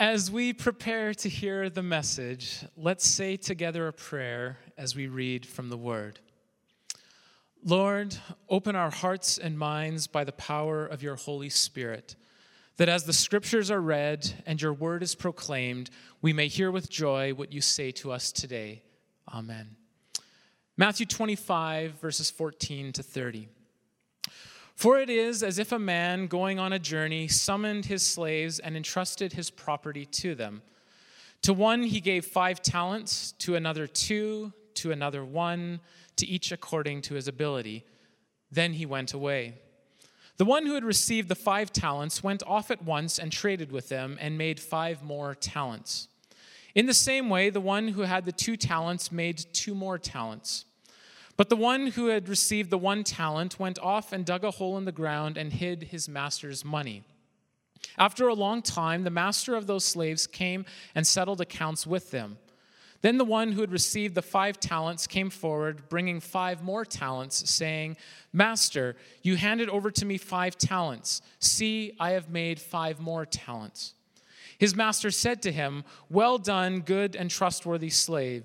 As we prepare to hear the message, let's say together a prayer as we read from the Word. Lord, open our hearts and minds by the power of your Holy Spirit, that as the Scriptures are read and your Word is proclaimed, we may hear with joy what you say to us today. Amen. Matthew 25, verses 14 to 30. For it is as if a man going on a journey summoned his slaves and entrusted his property to them. To one he gave five talents, to another two, to another one, to each according to his ability. Then he went away. The one who had received the five talents went off at once and traded with them and made five more talents. In the same way, the one who had the two talents made two more talents. But the one who had received the one talent went off and dug a hole in the ground and hid his master's money. After a long time, the master of those slaves came and settled accounts with them. Then the one who had received the five talents came forward, bringing five more talents, saying, Master, you handed over to me five talents. See, I have made five more talents. His master said to him, Well done, good and trustworthy slave.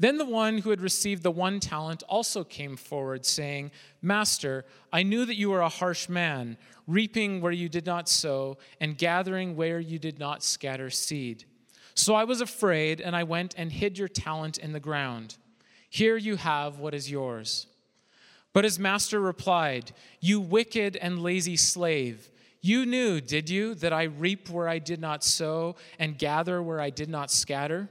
Then the one who had received the one talent also came forward, saying, Master, I knew that you were a harsh man, reaping where you did not sow, and gathering where you did not scatter seed. So I was afraid, and I went and hid your talent in the ground. Here you have what is yours. But his master replied, You wicked and lazy slave. You knew, did you, that I reap where I did not sow and gather where I did not scatter?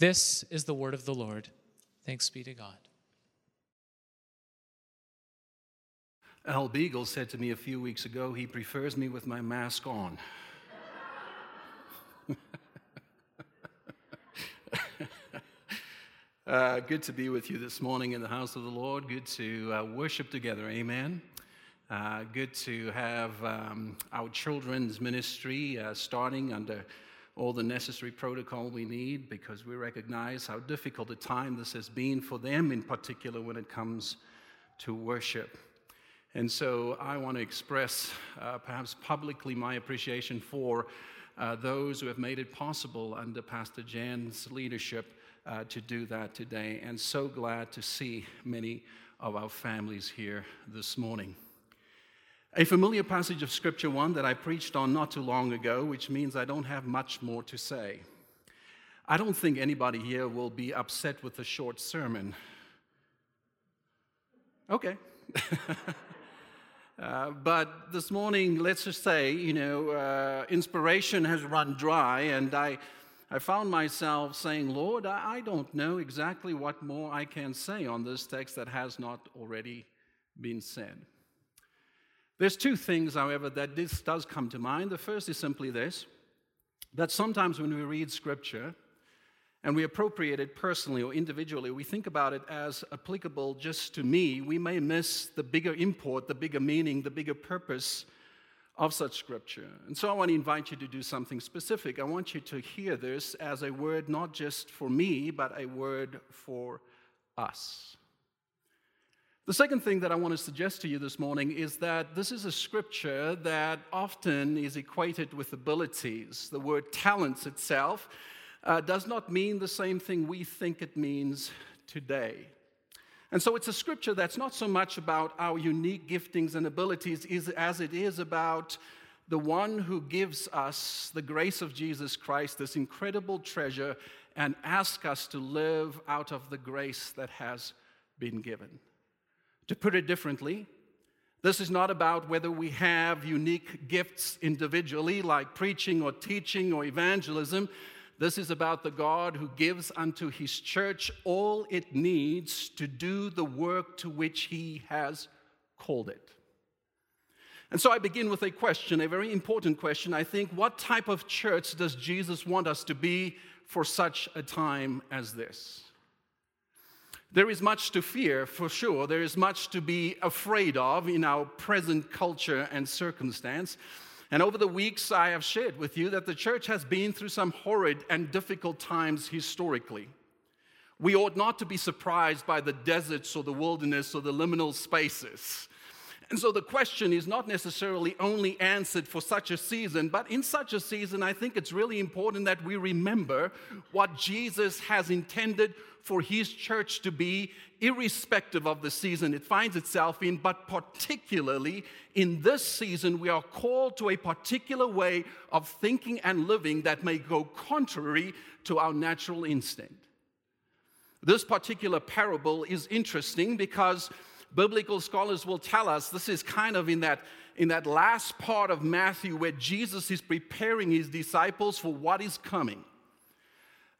This is the word of the Lord. Thanks be to God. Al Beagle said to me a few weeks ago he prefers me with my mask on. uh, good to be with you this morning in the house of the Lord. Good to uh, worship together. Amen. Uh, good to have um, our children's ministry uh, starting under all the necessary protocol we need because we recognize how difficult a time this has been for them, in particular when it comes to worship. And so I want to express, uh, perhaps publicly, my appreciation for uh, those who have made it possible under Pastor Jan's leadership uh, to do that today. And so glad to see many of our families here this morning. A familiar passage of scripture, one that I preached on not too long ago, which means I don't have much more to say. I don't think anybody here will be upset with a short sermon. Okay. uh, but this morning, let's just say, you know, uh, inspiration has run dry, and I, I found myself saying, Lord, I, I don't know exactly what more I can say on this text that has not already been said. There's two things, however, that this does come to mind. The first is simply this that sometimes when we read scripture and we appropriate it personally or individually, we think about it as applicable just to me, we may miss the bigger import, the bigger meaning, the bigger purpose of such scripture. And so I want to invite you to do something specific. I want you to hear this as a word not just for me, but a word for us. The second thing that I want to suggest to you this morning is that this is a scripture that often is equated with abilities. The word talents itself uh, does not mean the same thing we think it means today. And so it's a scripture that's not so much about our unique giftings and abilities as it is about the one who gives us the grace of Jesus Christ, this incredible treasure, and asks us to live out of the grace that has been given. To put it differently, this is not about whether we have unique gifts individually, like preaching or teaching or evangelism. This is about the God who gives unto his church all it needs to do the work to which he has called it. And so I begin with a question, a very important question. I think, what type of church does Jesus want us to be for such a time as this? There is much to fear, for sure. There is much to be afraid of in our present culture and circumstance. And over the weeks, I have shared with you that the church has been through some horrid and difficult times historically. We ought not to be surprised by the deserts or the wilderness or the liminal spaces. And so the question is not necessarily only answered for such a season, but in such a season, I think it's really important that we remember what Jesus has intended for his church to be, irrespective of the season it finds itself in, but particularly in this season, we are called to a particular way of thinking and living that may go contrary to our natural instinct. This particular parable is interesting because biblical scholars will tell us this is kind of in that, in that last part of Matthew where Jesus is preparing his disciples for what is coming.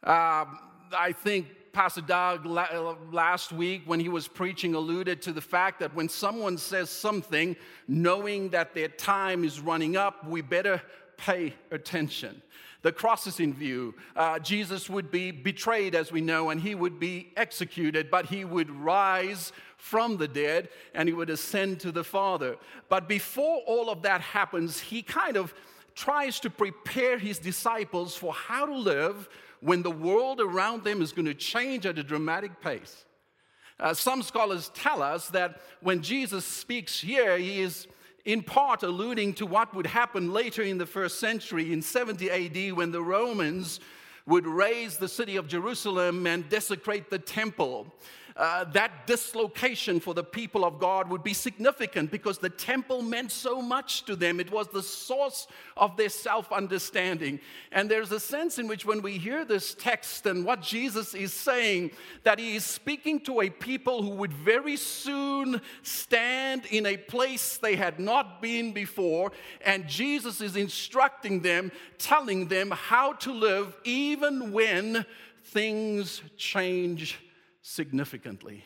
Uh, I think Pastor Doug last week, when he was preaching, alluded to the fact that when someone says something, knowing that their time is running up, we better pay attention. The cross is in view. Uh, Jesus would be betrayed, as we know, and he would be executed, but he would rise from the dead and he would ascend to the Father. But before all of that happens, he kind of tries to prepare his disciples for how to live when the world around them is going to change at a dramatic pace. Uh, some scholars tell us that when Jesus speaks here, he is in part alluding to what would happen later in the first century in 70 AD when the Romans would raze the city of Jerusalem and desecrate the temple. Uh, that dislocation for the people of God would be significant because the temple meant so much to them. It was the source of their self understanding. And there's a sense in which, when we hear this text and what Jesus is saying, that he is speaking to a people who would very soon stand in a place they had not been before. And Jesus is instructing them, telling them how to live even when things change significantly.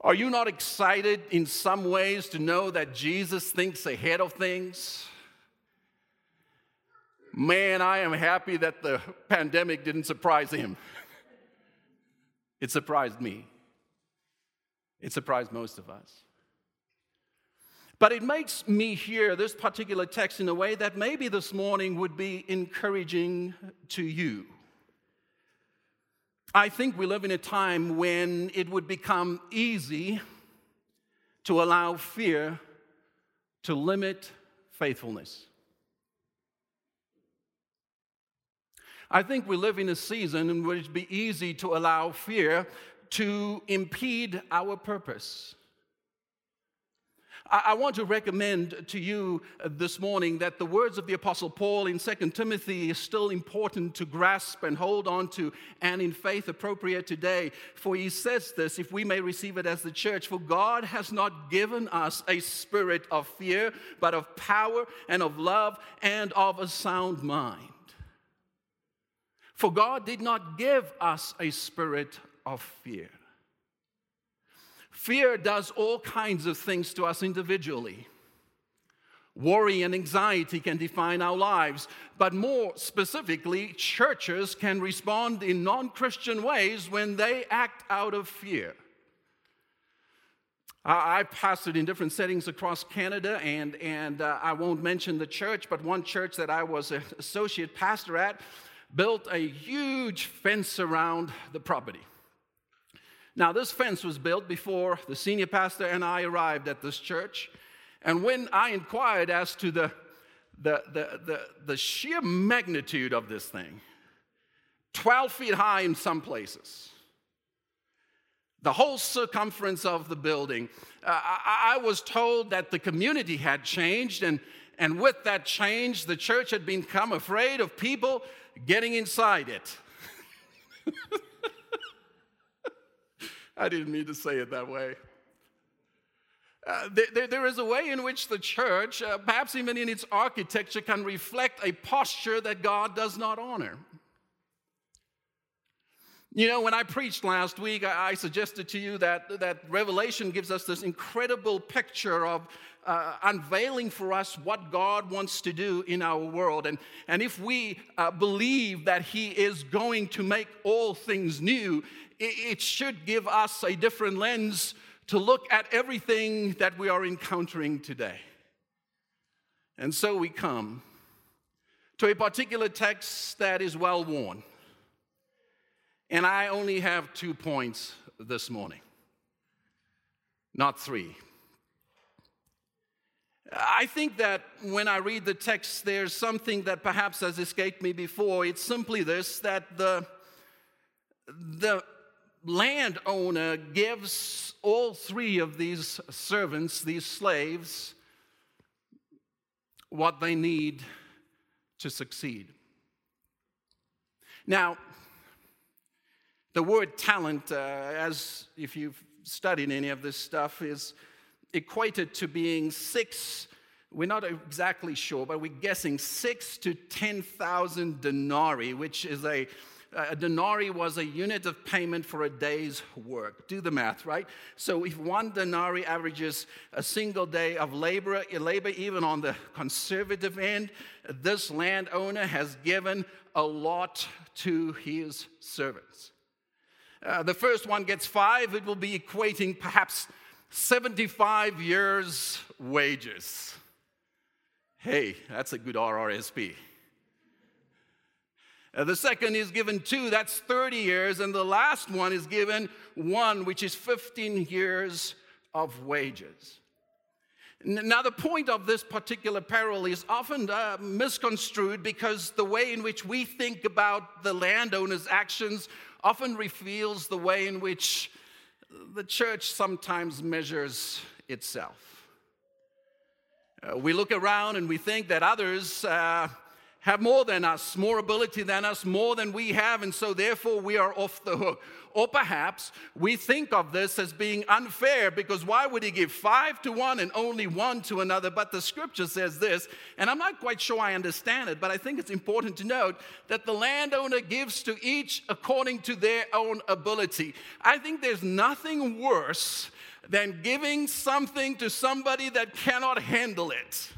Are you not excited in some ways to know that Jesus thinks ahead of things? Man, I am happy that the pandemic didn't surprise him. It surprised me. It surprised most of us. But it makes me hear this particular text in a way that maybe this morning would be encouraging to you. I think we live in a time when it would become easy to allow fear to limit faithfulness. I think we live in a season in which it'd be easy to allow fear to impede our purpose. I want to recommend to you this morning that the words of the Apostle Paul in 2 Timothy is still important to grasp and hold on to and in faith appropriate today. For he says this, if we may receive it as the church, for God has not given us a spirit of fear, but of power and of love and of a sound mind. For God did not give us a spirit of fear. Fear does all kinds of things to us individually. Worry and anxiety can define our lives, but more specifically, churches can respond in non Christian ways when they act out of fear. I've pastored in different settings across Canada, and, and uh, I won't mention the church, but one church that I was an associate pastor at built a huge fence around the property. Now, this fence was built before the senior pastor and I arrived at this church. And when I inquired as to the, the, the, the, the sheer magnitude of this thing, 12 feet high in some places, the whole circumference of the building, uh, I, I was told that the community had changed and And with that change, the church had become afraid of people getting inside it. I didn't mean to say it that way. Uh, there, there is a way in which the church, uh, perhaps even in its architecture, can reflect a posture that God does not honor. You know, when I preached last week, I, I suggested to you that, that Revelation gives us this incredible picture of uh, unveiling for us what God wants to do in our world. And, and if we uh, believe that He is going to make all things new, it, should give us a different lens to look at everything that we are encountering today. And so we come to a particular text that is well worn and I only have two points this morning, not three. I think that when I read the text, there's something that perhaps has escaped me before. It's simply this that the, the landowner gives all three of these servants, these slaves, what they need to succeed. Now, the word talent, uh, as if you've studied any of this stuff, is equated to being six, we're not exactly sure, but we're guessing six to 10,000 denarii, which is a, a denarii was a unit of payment for a day's work. Do the math, right? So if one denarii averages a single day of labor, labor even on the conservative end, this landowner has given a lot to his servants. Uh, the first one gets five, it will be equating perhaps 75 years' wages. Hey, that's a good RRSP. Uh, the second is given two, that's 30 years. And the last one is given one, which is 15 years of wages. Now, the point of this particular parable is often uh, misconstrued because the way in which we think about the landowner's actions often reveals the way in which the church sometimes measures itself. Uh, we look around and we think that others uh, have more than us, more ability than us, more than we have, and so therefore we are off the hook. Or perhaps we think of this as being unfair because why would he give five to one and only one to another? But the scripture says this, and I'm not quite sure I understand it, but I think it's important to note that the landowner gives to each according to their own ability. I think there's nothing worse than giving something to somebody that cannot handle it.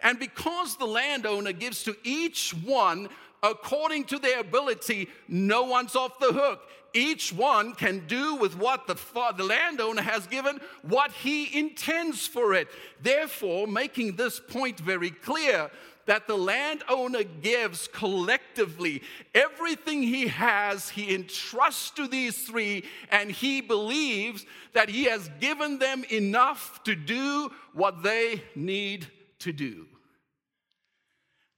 And because the landowner gives to each one according to their ability, no one's off the hook each one can do with what the, the landowner has given what he intends for it. Therefore, making this point very clear that the landowner gives collectively everything he has, he entrusts to these three, and he believes that he has given them enough to do what they need to do.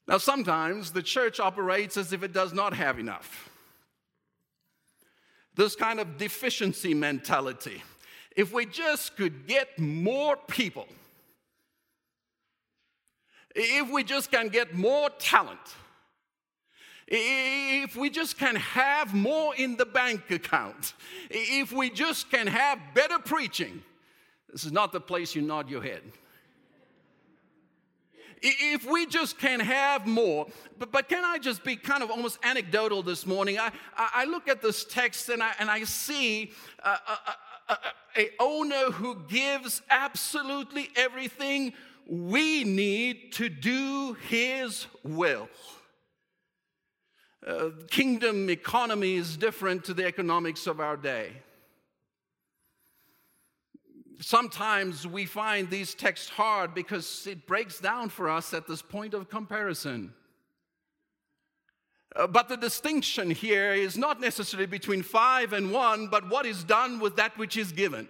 Now, sometimes the church operates as if it does not have enough this kind of deficiency mentality. If we just could get more people, if we just can get more talent, if we just can have more in the bank account, if we just can have better preaching, this is not the place you nod your head. If we just can have more, but, but can I just be kind of almost anecdotal this morning? I, I look at this text and I, and I see a, a, a, a owner who gives absolutely everything we need to do his will. Uh, kingdom economy is different to the economics of our day sometimes we find these texts hard because it breaks down for us at this point of comparison. Uh, but the distinction here is not necessarily between five and one, but what is done with that which is given.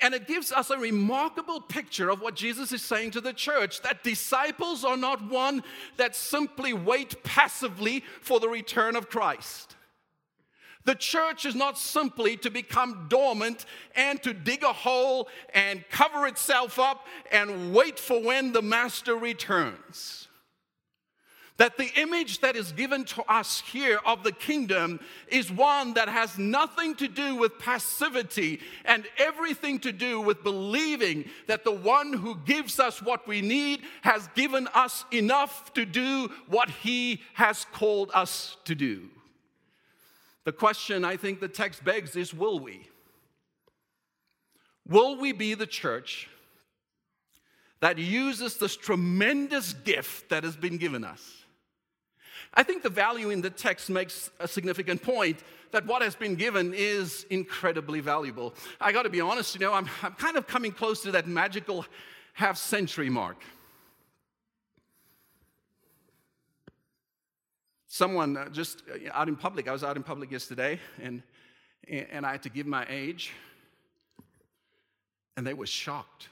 And it gives us a remarkable picture of what Jesus is saying to the church that disciples are not one that simply wait passively for the return of Christ. The church is not simply to become dormant and to dig a hole and cover itself up and wait for when the master returns that the image that is given to us here of the kingdom is one that has nothing to do with passivity and everything to do with believing that the one who gives us what we need has given us enough to do what he has called us to do. The question I think the text begs is will we? Will we be the church that uses this tremendous gift that has been given us? I think the value in the text makes a significant point that what has been given is incredibly valuable. I got to be honest, you know, I'm, I'm kind of coming close to that magical half century mark. Someone uh, just uh, out in public, I was out in public yesterday, and, and I had to give my age, and they were shocked.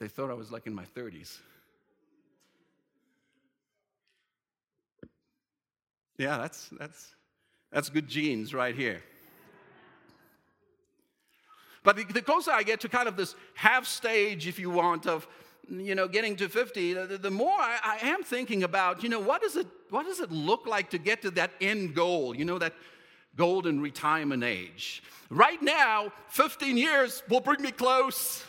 They thought I was like in my 30s. Yeah, that's, that's, that's good genes right here. But the, the, closer I get to kind of this half stage, if you want, of you know getting to 50, the, the more I, I, am thinking about, you know, what does it what does it look like to get to that end goal? You know, that golden retirement age. Right now, 15 years will bring me close.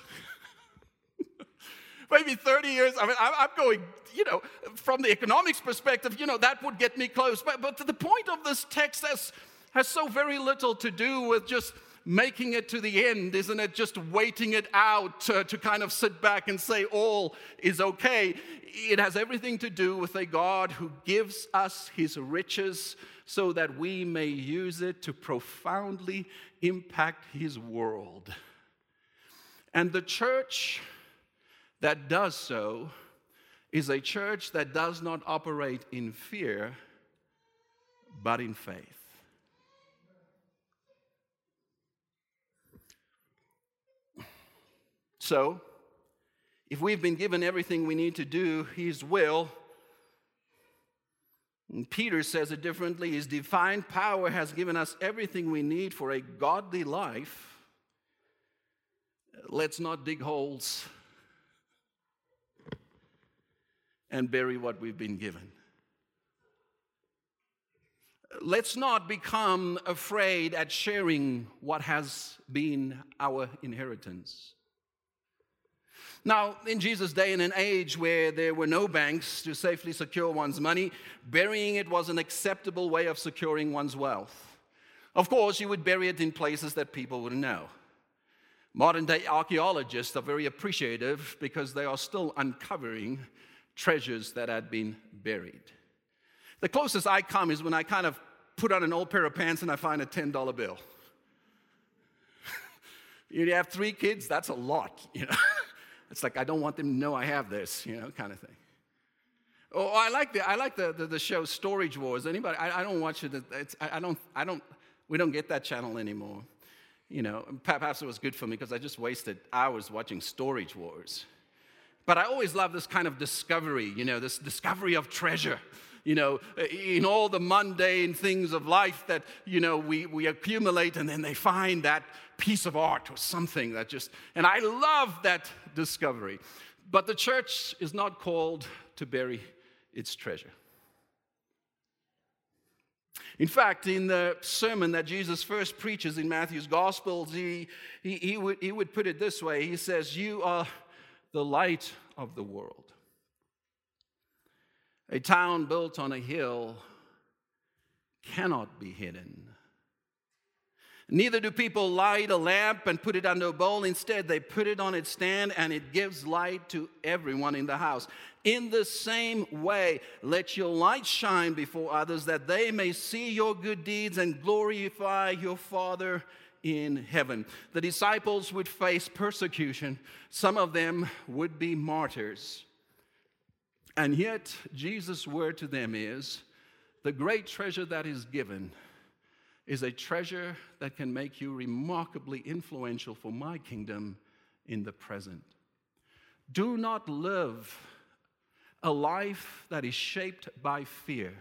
Maybe 30 years. I mean, I'm going you know, from the economics perspective, you know, that would get me close. But, but the point of this text has, has so very little to do with just making it to the end, isn't it? Just waiting it out to, to kind of sit back and say all is okay. It has everything to do with a God who gives us his riches so that we may use it to profoundly impact his world. And the church that does so is a church that does not operate in fear, but in faith. So, if we've been given everything we need to do His will, and Peter says it differently His divine power has given us everything we need for a godly life. Let's not dig holes and bury what we've been given. Let's not become afraid at sharing what has been our inheritance. Now, in Jesus' day, in an age where there were no banks to safely secure one's money, burying it was an acceptable way of securing one's wealth. Of course, you would bury it in places that people would know. Modern day archaeologists are very appreciative because they are still uncovering treasures that had been buried. The closest I come is when I kind of put on an old pair of pants and I find a $10 bill. you have three kids, that's a lot, you know. it's like I don't want them to know I have this, you know, kind of thing. Oh, I like the I like the, the, the show Storage Wars. Anybody? I, I don't watch it. It's, I, I don't I don't we don't get that channel anymore. You know, perhaps it was good for me because I just wasted hours watching Storage Wars. But I always love this kind of discovery, you know, this discovery of treasure. You know, in all the mundane things of life that, you know, we, we accumulate and then they find that piece of art or something that just, and I love that discovery. But the church is not called to bury its treasure. In fact, in the sermon that Jesus first preaches in Matthew's Gospels, he, he, he, would, he would put it this way He says, You are the light of the world. A town built on a hill cannot be hidden. Neither do people light a lamp and put it under a bowl. Instead, they put it on its stand and it gives light to everyone in the house. In the same way, let your light shine before others that they may see your good deeds and glorify your Father in heaven. The disciples would face persecution, some of them would be martyrs. And yet, Jesus' word to them is the great treasure that is given is a treasure that can make you remarkably influential for my kingdom in the present. Do not live a life that is shaped by fear,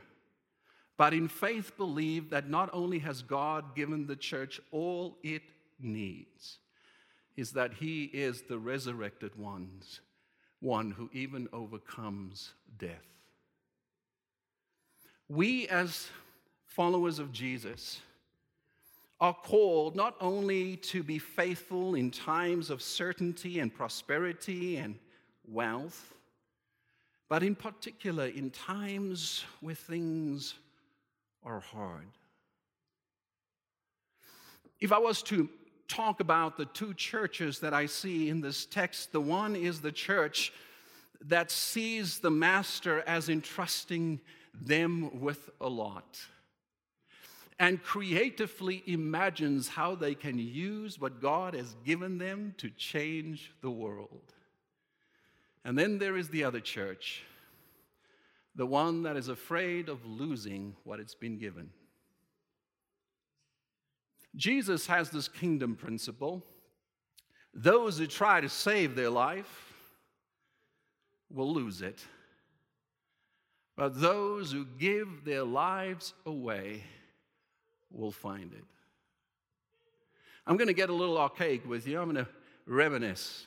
but in faith believe that not only has God given the church all it needs, is that he is the resurrected ones, one who even overcomes death. We, as followers of Jesus, are called not only to be faithful in times of certainty and prosperity and wealth, but in particular in times where things are hard. If I was to talk about the two churches that I see in this text, the one is the church that sees the master as entrusting them with a lot and creatively imagines how they can use what God has given them to change the world. And then there is the other church, the one that is afraid of losing what it's been given. Jesus has this kingdom principle. Those who try to save their life will lose it. But those who give their lives away will find it. I'm going to get a little archaic with you. I'm going to reminisce.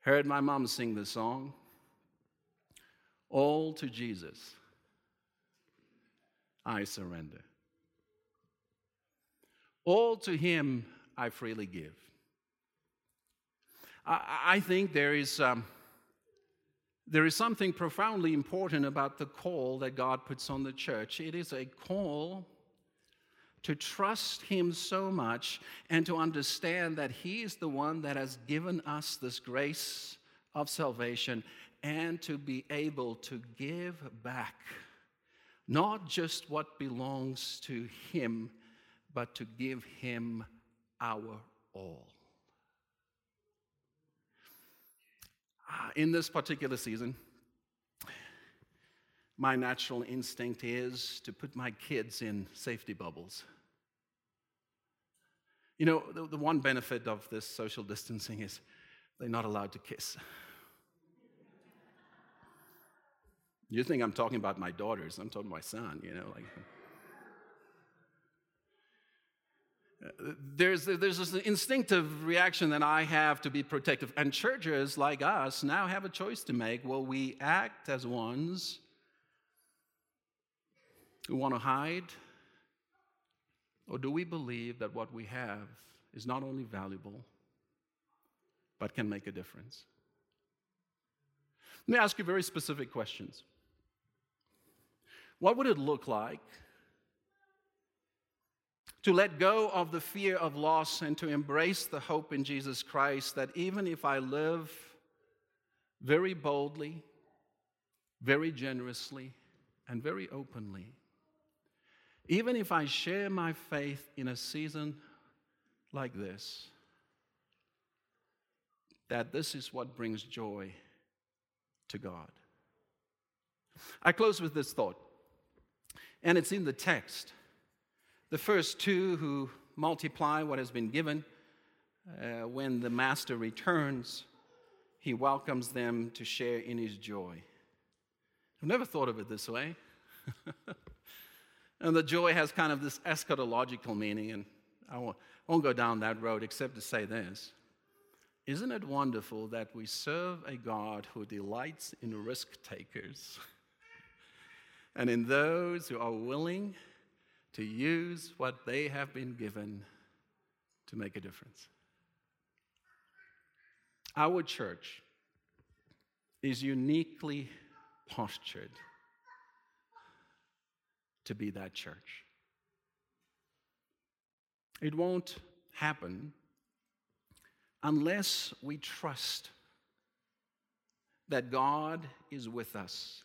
Heard my mom sing this song. All to Jesus, I surrender. All to Him I freely give. I, I think there is, um, there is something profoundly important about the call that God puts on the church. It is a call to trust Him so much and to understand that He is the one that has given us this grace of salvation and to be able to give back not just what belongs to Him, but to give Him our all. Ah, in this particular season, my natural instinct is to put my kids in safety bubbles. You know, the, the one benefit of this social distancing is they're not allowed to kiss. You think I'm talking about my daughters, I'm talking about my son, you know, like. There's, there's this instinctive reaction that I have to be protective. And churches like us now have a choice to make. Will we act as ones who want to hide or do we believe that what we have is not only valuable, but can make a difference? Let me ask you very specific questions. What would it look like to let go of the fear of loss and to embrace the hope in Jesus Christ that even if I live very boldly, very generously, and very openly, even if I share my faith in a season like this, that this is what brings joy to God. I close with this thought, and it's in the text. The first two who multiply what has been given, uh, when the master returns, he welcomes them to share in his joy. I've never thought of it this way. And the joy has kind of this eschatological meaning, and I won't, go down that road except to say this. Isn't it wonderful that we serve a God who delights in risk takers and in those who are willing to use what they have been given to make a difference? Our church is uniquely postured to be that church. It won't happen unless we trust that God is with us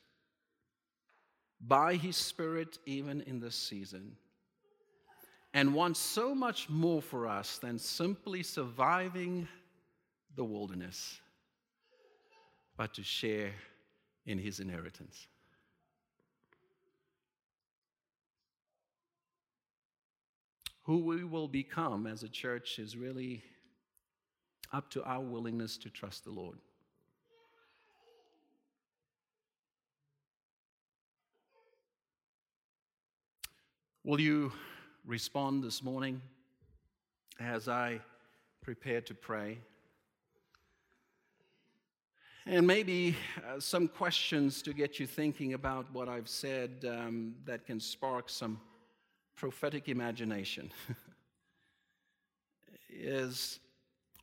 by His Spirit, even in this season, and wants so much more for us than simply surviving the wilderness, but to share in His inheritance. Who we will become as a church is really up to our willingness to trust the Lord. Will you respond this morning as I prepare to pray? And maybe uh, some questions to get you thinking about what I've said um, that can spark some prophetic imagination. is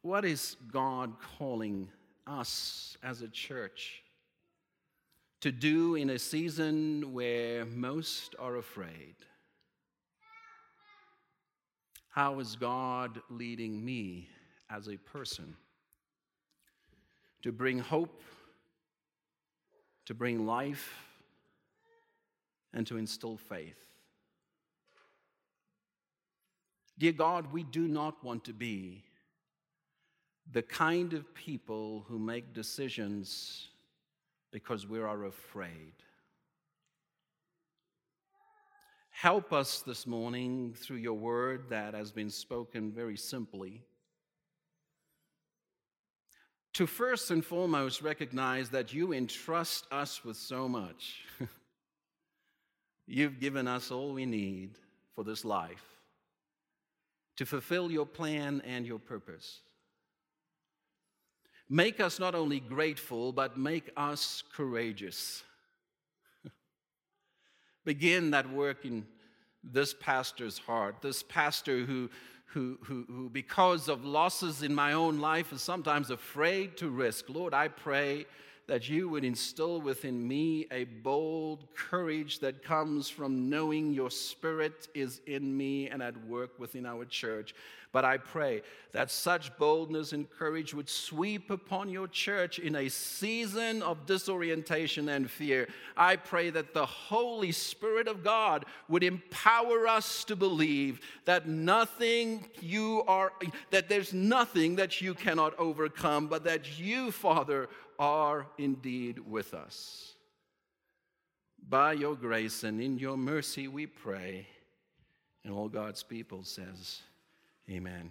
what is God calling us as a church to do in a season where most are afraid? How is God leading me as a person to bring hope, to bring life, and to instill faith? Dear God, we do not want to be the kind of people who make decisions because we are afraid. Help us this morning through your word that has been spoken very simply to first and foremost recognize that you entrust us with so much. You've given us all we need for this life to fulfill your plan and your purpose. Make us not only grateful, but make us courageous. Begin that work in this pastor's heart, this pastor who, who, who, who, because of losses in my own life, is sometimes afraid to risk. Lord, I pray that you would instill within me a bold courage that comes from knowing your spirit is in me and at work within our church. But I pray that such boldness and courage would sweep upon your church in a season of disorientation and fear. I pray that the Holy Spirit of God would empower us to believe that nothing you are, that there's nothing that you cannot overcome, but that you, Father, are indeed with us. By your grace and in your mercy we pray. And all God's people says, Amen.